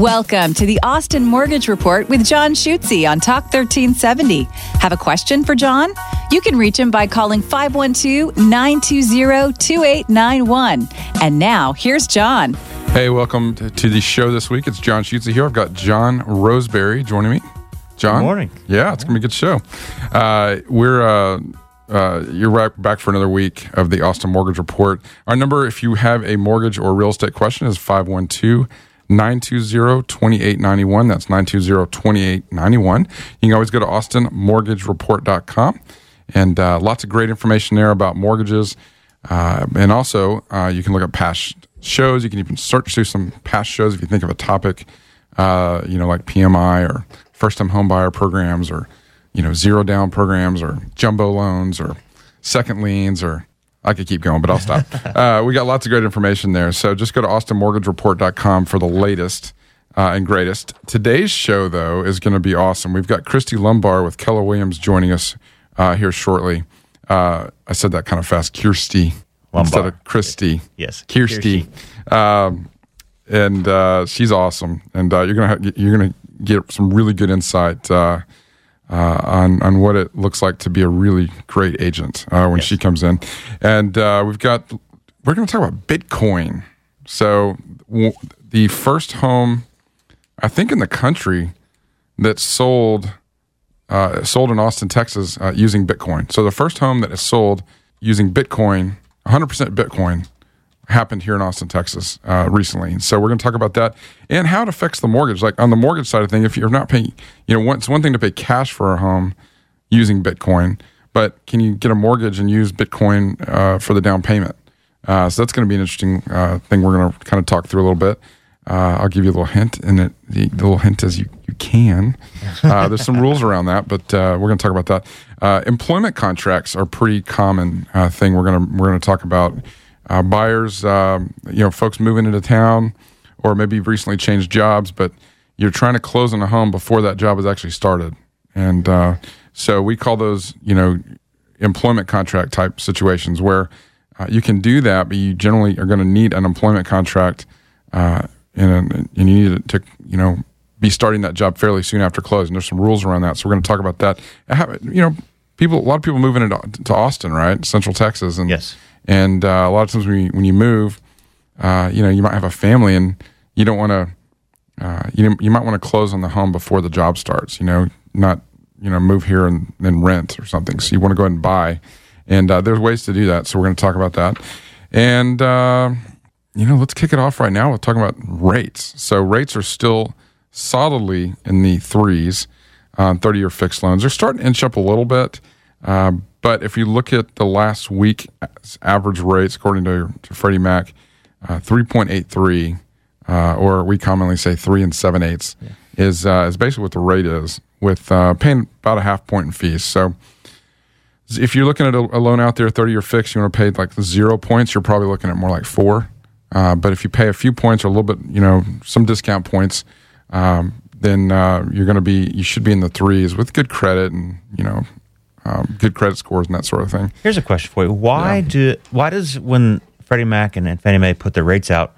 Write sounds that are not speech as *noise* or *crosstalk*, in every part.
Welcome to the Austin Mortgage Report with John Schutze on Talk 1370. Have a question for John? You can reach him by calling 512 920 2891. And now, here's John. Hey, welcome to, to the show this week. It's John Schutze here. I've got John Roseberry joining me. John? Good morning. Yeah, it's going to be a good show. Uh, we're. Uh, uh, you're right back for another week of the Austin Mortgage Report. Our number, if you have a mortgage or real estate question, is 512 920 2891. That's 920 2891. You can always go to austinmortgagereport.com and uh, lots of great information there about mortgages. Uh, and also, uh, you can look at past shows. You can even search through some past shows if you think of a topic, uh, you know, like PMI or first time homebuyer programs or, you know, zero down programs or jumbo loans or second liens or I could keep going, but I'll stop. *laughs* uh, we got lots of great information there. So just go to austinmortgagereport.com for the latest uh, and greatest. Today's show, though, is going to be awesome. We've got Christy Lombar with Keller Williams joining us uh, here shortly. Uh, I said that kind of fast, Kiersty Lombar. instead of Christy. Yes, Kiersty. Um, and uh, she's awesome. And uh, you're gonna ha- you're gonna get some really good insight uh, on on what it looks like to be a really great agent uh, when Yes. she comes in. And uh, we've got we're going to talk about Bitcoin. So w- the first home, I think, in the country that sold uh, sold in Austin, Texas, uh, using Bitcoin. So the first home that is sold using Bitcoin, 100% Bitcoin, happened here in Austin, Texas, uh, recently. And so we're going to talk about that and how it affects the mortgage. Like on the mortgage side of thing, if you're not paying, you know, it's one thing to pay cash for a home using Bitcoin, but can you get a mortgage and use Bitcoin uh, for the down payment? Uh, so that's going to be an interesting uh, thing we're going to kind of talk through a little bit. Uh, I'll give you a little hint, and it, the, the little hint is you, you can. Uh, there's some rules around that, but we're going to talk about that. Employment contracts are pretty common thing. We're going to we're going to talk about uh, buyers, um, you know, folks moving into town, or maybe you've recently changed jobs, but you're trying to close on a home before that job has actually started, and uh, so we call those, you know, employment contract type situations where uh, you can do that, but you generally are going to need an employment contract, uh, and, and you need to, you know, be starting that job fairly soon after close. And there's some rules around that, so we're going to talk about that. You know, people, a lot of people moving into to Austin, right, Central Texas, and Yes. And uh, a lot of times when you, when you move, uh, you know, you might have a family and you don't want to, uh, you you might want to close on the home before the job starts. You know, not you know move here and then rent or something. So you want to go ahead and buy, and uh, there's ways to do that. So we're going to talk about that, and uh, you know, let's kick it off right now with talking about rates. So rates are still solidly in the threes on 30 year fixed loans. They're starting to inch up a little bit. Uh, but if you look at the last week average rates, according to, to Freddie Mac, uh, 3.83, uh, or we commonly say three and seven eighths, is, uh, is basically what the rate is, with uh, paying about a half point in fees. So if you're looking at a, a loan out there, 30 year fixed, you want to pay like zero points, you're probably looking at more like four. Uh, but if you pay a few points or a little bit, you know, some discount points, um, then uh, you're going to be, you should be in the threes with good credit and, you know, um, good credit scores and that sort of thing. Here's a question for you: Why Yeah. do why does when Freddie Mac and, and Fannie Mae put their rates out,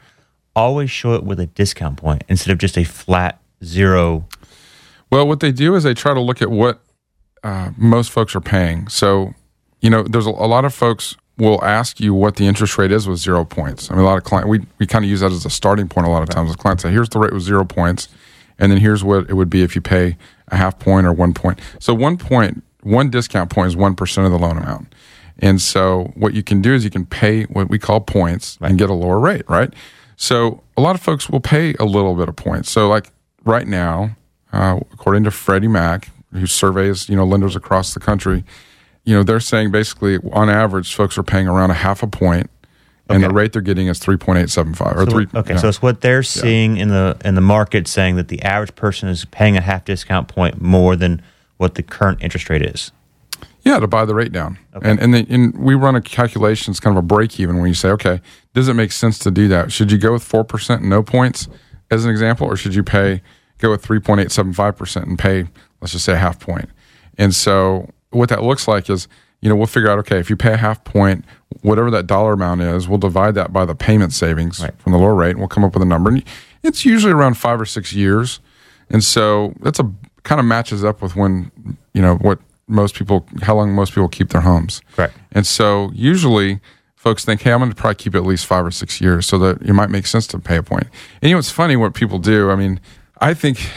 always show it with a discount point instead of just a flat zero? Well, what they do is they try to look at what uh, most folks are paying. So, you know, there's a, a lot of folks will ask you what the interest rate is with zero points. I mean, a lot of clients, we, we kind of use that as a starting point a lot of times. The clients say, here's the rate with zero points, and then here's what it would be if you pay a half point or one point. So, one point, one discount point is 1% of the loan amount. And so, what you can do is you can pay what we call points and get a lower rate, right? So, a lot of folks will pay a little bit of points. So, like right now, uh, according to Freddie Mac, who surveys you know lenders across the country, you know they're saying basically on average, folks are paying around a half a point, and the rate they're getting is three point eight seven five or So- three. okay, yeah. so it's what they're seeing in the in the market, saying that the average person is paying a half discount point more than what the current interest rate is. Yeah, to buy the rate down. Okay. And and, the, and we run a calculation, it's kind of a break even when you say, okay, does it make sense to do that? Should you go with 4% and no points as an example, or should you pay, go with 3.875% and pay, let's just say a half point? And so what that looks like is you know, we'll figure out okay, if you pay a half point, whatever that dollar amount is, we'll divide that by the payment savings Right. from the lower rate, and we'll come up with a number. And it's usually around five or six years, and so that's a kind of matches up with when you know what most people, how long most people keep their homes. Right. And so usually folks think, hey, I'm going to probably keep it at least five or six years so that it might make sense to pay a point. And you know, it's funny what people do. I mean, I think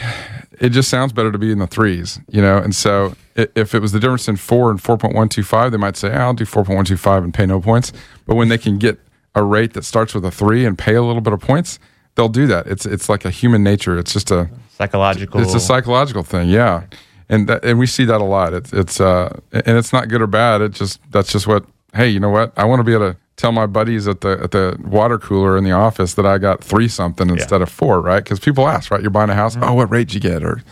it just sounds better to be in the threes, you know? And so if it was the difference in four and 4.125, they might say, "Ah, I'll do 4.125 and pay no points. But when they can get a rate that starts with a three and pay a little bit of points, they'll do that. It's, it's like a human nature. It's just a, Psychological. it's a psychological thing, yeah, and that, and we see that a lot. It's it's uh and it's not good or bad. It just that's just what. Hey, you know what? I want to be able to tell my buddies at the at the water cooler in the office that I got three something instead of four, right? Because people ask, right? You're buying a house. Oh, what rate you get? Or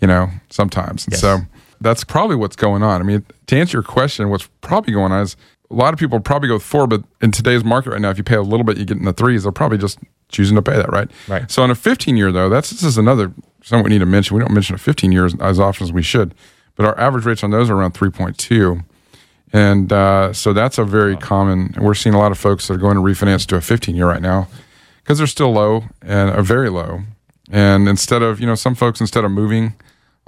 you know, sometimes, and Yes. so that's probably what's going on. I mean, to answer your question, what's probably going on is a lot of people probably go with four, but in today's market right now, if you pay a little bit, you get in the threes. They're probably just choosing to pay that, right? Right. So on a 15 year though, that's this is another something we need to mention. We don't mention a 15 years as often as we should, but our average rates on those are around 3.2, and uh, so that's a very common. We're seeing a lot of folks that are going to refinance to a 15 year right now because they're still low and are very low. And instead of you know some folks instead of moving,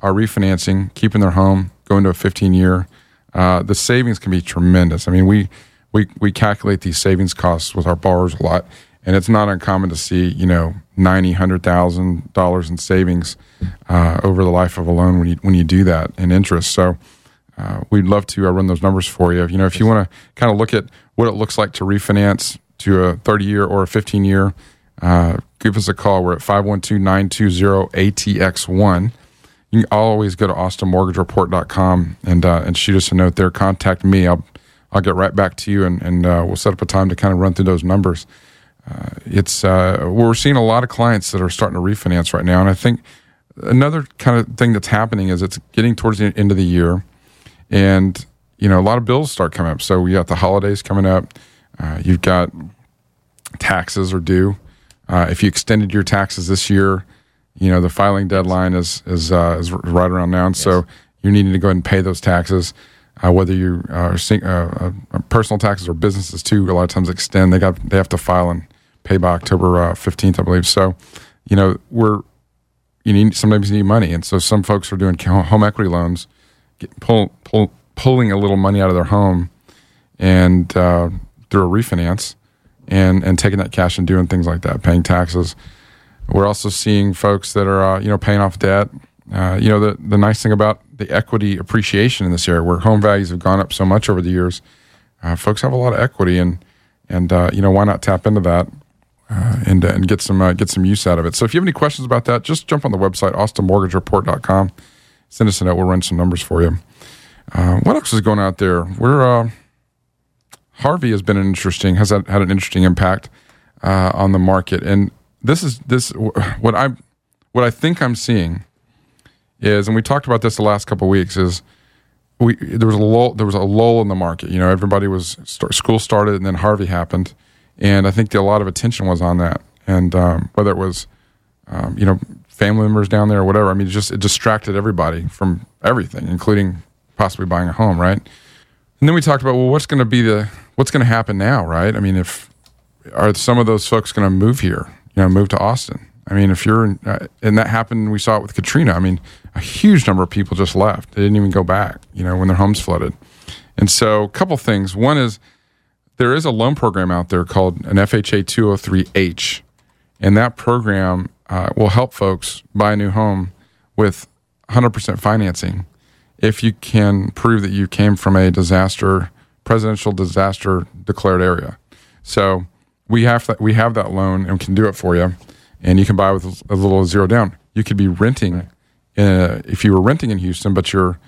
are refinancing, keeping their home, going to a 15 year. Uh, the savings can be tremendous. I mean, we we we calculate these savings costs with our borrowers a lot, and it's not uncommon to see you know ninety, hundred thousand dollars in savings uh, over the life of a loan when you when you do that in interest. So. Uh, we'd love to uh, run those numbers for you. You know, if you want to kind of look at what it looks like to refinance to a 30 year or a 15 year, uh, give us a call. We're at 512 920 ATX1. You can always go to austinmortgagereport.com and uh, and shoot us a note there. Contact me. I'll I'll get right back to you and, and uh, we'll set up a time to kind of run through those numbers. Uh, it's uh, we're seeing a lot of clients that are starting to refinance right now, and I think another kind of thing that's happening is it's getting towards the end of the year, and you know a lot of bills start coming up. So we got the holidays coming up. Uh, you've got taxes are due. Uh, if you extended your taxes this year, you know the filing deadline is is uh, is right around now, and so you're needing to go ahead and pay those taxes. Uh, whether you are uh, uh, personal taxes or businesses too, a lot of times extend. They got they have to file and pay by October fifteenth, I believe. So, you know, we're you need sometimes you need money, and so some folks are doing home equity loans, get, pull, pull, pulling a little money out of their home, and uh, through a refinance, and and taking that cash and doing things like that, paying taxes. We're also seeing folks that are uh, you know paying off debt. Uh, you know the the nice thing about the equity appreciation in this area, where home values have gone up so much over the years, uh, folks have a lot of equity, and and uh, you know why not tap into that uh, and uh, and get some uh, get some use out of it. So if you have any questions about that, just jump on the website austinmortgagereport.com. Send us a note. We'll run some numbers for you. Uh, what else is going out there? We're uh, Harvey has been an interesting has had, an interesting impact on the market, and this is this what I what I think I'm seeing is, and we talked about this the last couple weeks is we there was a lull there was a lull in the market. You know, everybody was school started, and then Harvey happened, and I think a lot of attention was on that, and um, whether it was um, you know family members down there or whatever. I mean, it just it distracted everybody from everything, including possibly buying a home, right? And then we talked about well, what's going to be the what's going to happen now, right? I mean, if are some of those folks going to move here? You know, move to Austin. I mean, if you're in, uh, and that happened, we saw it with Katrina. I mean, a huge number of people just left. They didn't even go back. You know, when their homes flooded. And so, a couple things. One is there is a loan program out there called an FHA 203H, and that program uh, will help folks buy a new home with 100% financing if you can prove that you came from a disaster, presidential disaster declared area. So we have that we have that loan and can do it for you, and you can buy with a little zero down. You could be renting uh, if you were renting in Houston, but your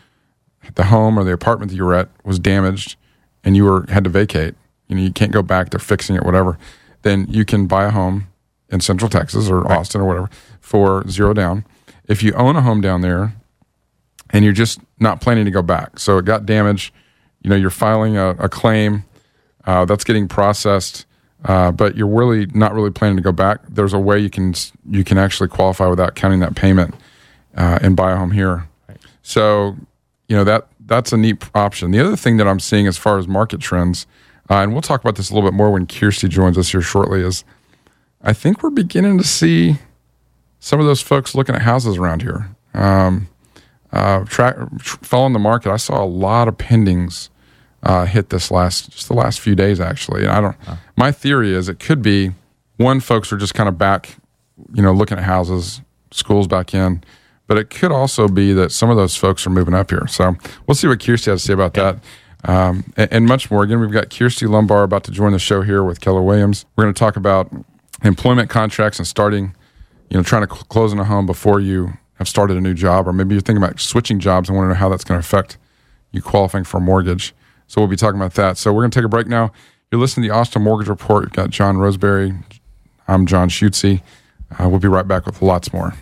the home or the apartment that you were at was damaged, and you were had to vacate. You know you can't go back. They're fixing it, whatever. Then you can buy a home in Central Texas or Austin or whatever for zero down. If you own a home down there and you're just not planning to go back. So it got damaged. You know, you're filing a, a claim uh, that's getting processed, uh, but you're really not really planning to go back. There's a way you can you can actually qualify without counting that payment uh, and buy a home here. So you know that that's a neat option. The other thing that I'm seeing as far as market trends, uh, and we'll talk about this a little bit more when Kiersty joins us here shortly, is I think we're beginning to see some of those folks looking at houses around here. Um, uh, following the market, I saw a lot of pendings uh, hit this last just the last few days actually. And I don't. My theory is it could be one folks are just kind of back, you know, looking at houses, schools back in, but it could also be that some of those folks are moving up here. So we'll see what Kiersty has to say about that. Um, and, and, much more. Again, we've got Kiersty Lombar about to join the show here with Keller Williams. We're going to talk about employment contracts and starting, you know, trying to cl- close a home before you have started a new job, or maybe you're thinking about switching jobs and want to know how that's going to affect you qualifying for a mortgage. So we'll be talking about that. So we're going to take a break now. You're listening to the Austin Mortgage Report. You've got John Roseberry. I'm John Schutze. Uh, we'll be right back with lots more.